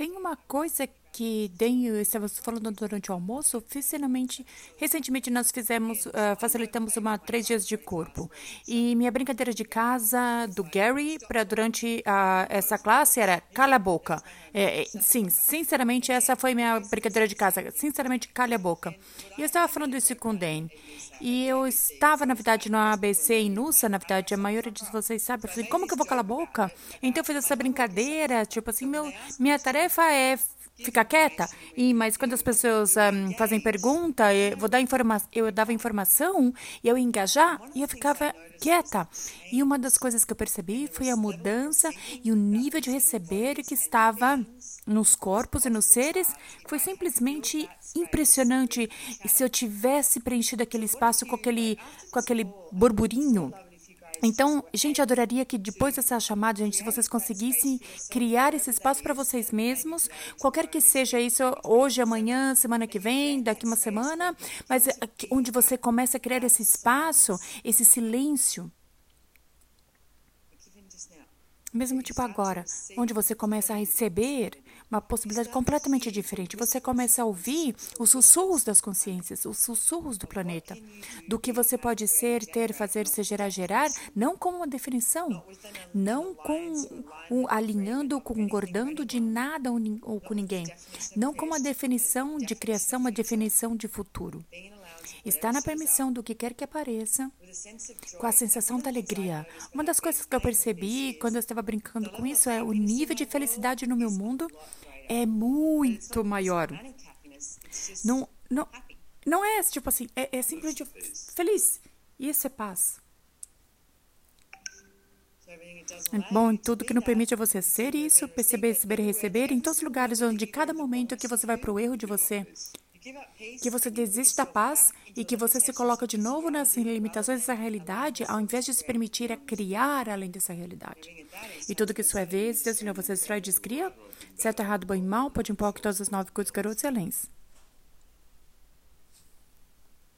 Tem uma coisa que tenho, estamos falando durante o almoço, finalmente, recentemente nós fizemos, uh, facilitamos uma três dias de corpo. E minha brincadeira de casa do Gary para durante uh, essa classe era cala a boca. É, é, sim, sinceramente, essa foi minha brincadeira de casa. Sinceramente, cala a boca. E eu estava falando isso com o Dan. E eu estava, na verdade, no ABC em Nusa, na verdade, a maioria de vocês sabe. Eu falei, como que eu vou calar a boca? Então eu fiz essa brincadeira, tipo assim, meu, minha tarefa é ficar quieta. E mas quando as pessoas um, fazem pergunta, eu vou dar informa eu dava informação e eu engajar e eu ficava quieta. E uma das coisas que eu percebi foi a mudança e o nível de receber que estava nos corpos e nos seres foi simplesmente impressionante. E se eu tivesse preenchido aquele espaço com aquele com aquele burburinho então, gente, adoraria que depois dessa chamada, gente, se vocês conseguissem criar esse espaço para vocês mesmos, qualquer que seja isso, hoje, amanhã, semana que vem, daqui uma semana, mas é onde você começa a criar esse espaço, esse silêncio. Mesmo tipo agora, onde você começa a receber uma possibilidade completamente diferente. Você começa a ouvir os sussurros das consciências, os sussurros do planeta, do que você pode ser, ter, fazer, se gerar, gerar, não com uma definição, não com um, alinhando, concordando de nada ou, ou com ninguém, não com uma definição de criação, uma definição de futuro. Está na permissão do que quer que apareça, com a sensação da alegria. Uma das coisas que eu percebi quando eu estava brincando com isso é o nível de felicidade no meu mundo é muito maior. Não, não, não é tipo assim, é, é simplesmente feliz. Isso é paz. Bom, tudo que não permite a você ser isso, perceber, receber receber, em todos os lugares onde cada momento que você vai para o erro de você, que você desiste da paz e que você se coloca de novo nas limitações dessa realidade, ao invés de se permitir a criar além dessa realidade. E tudo que isso é vez, Deus Senhor, você destrói e descria? Certo, errado, bom e mal, pode impor que todos os nove cultos, garotos e além.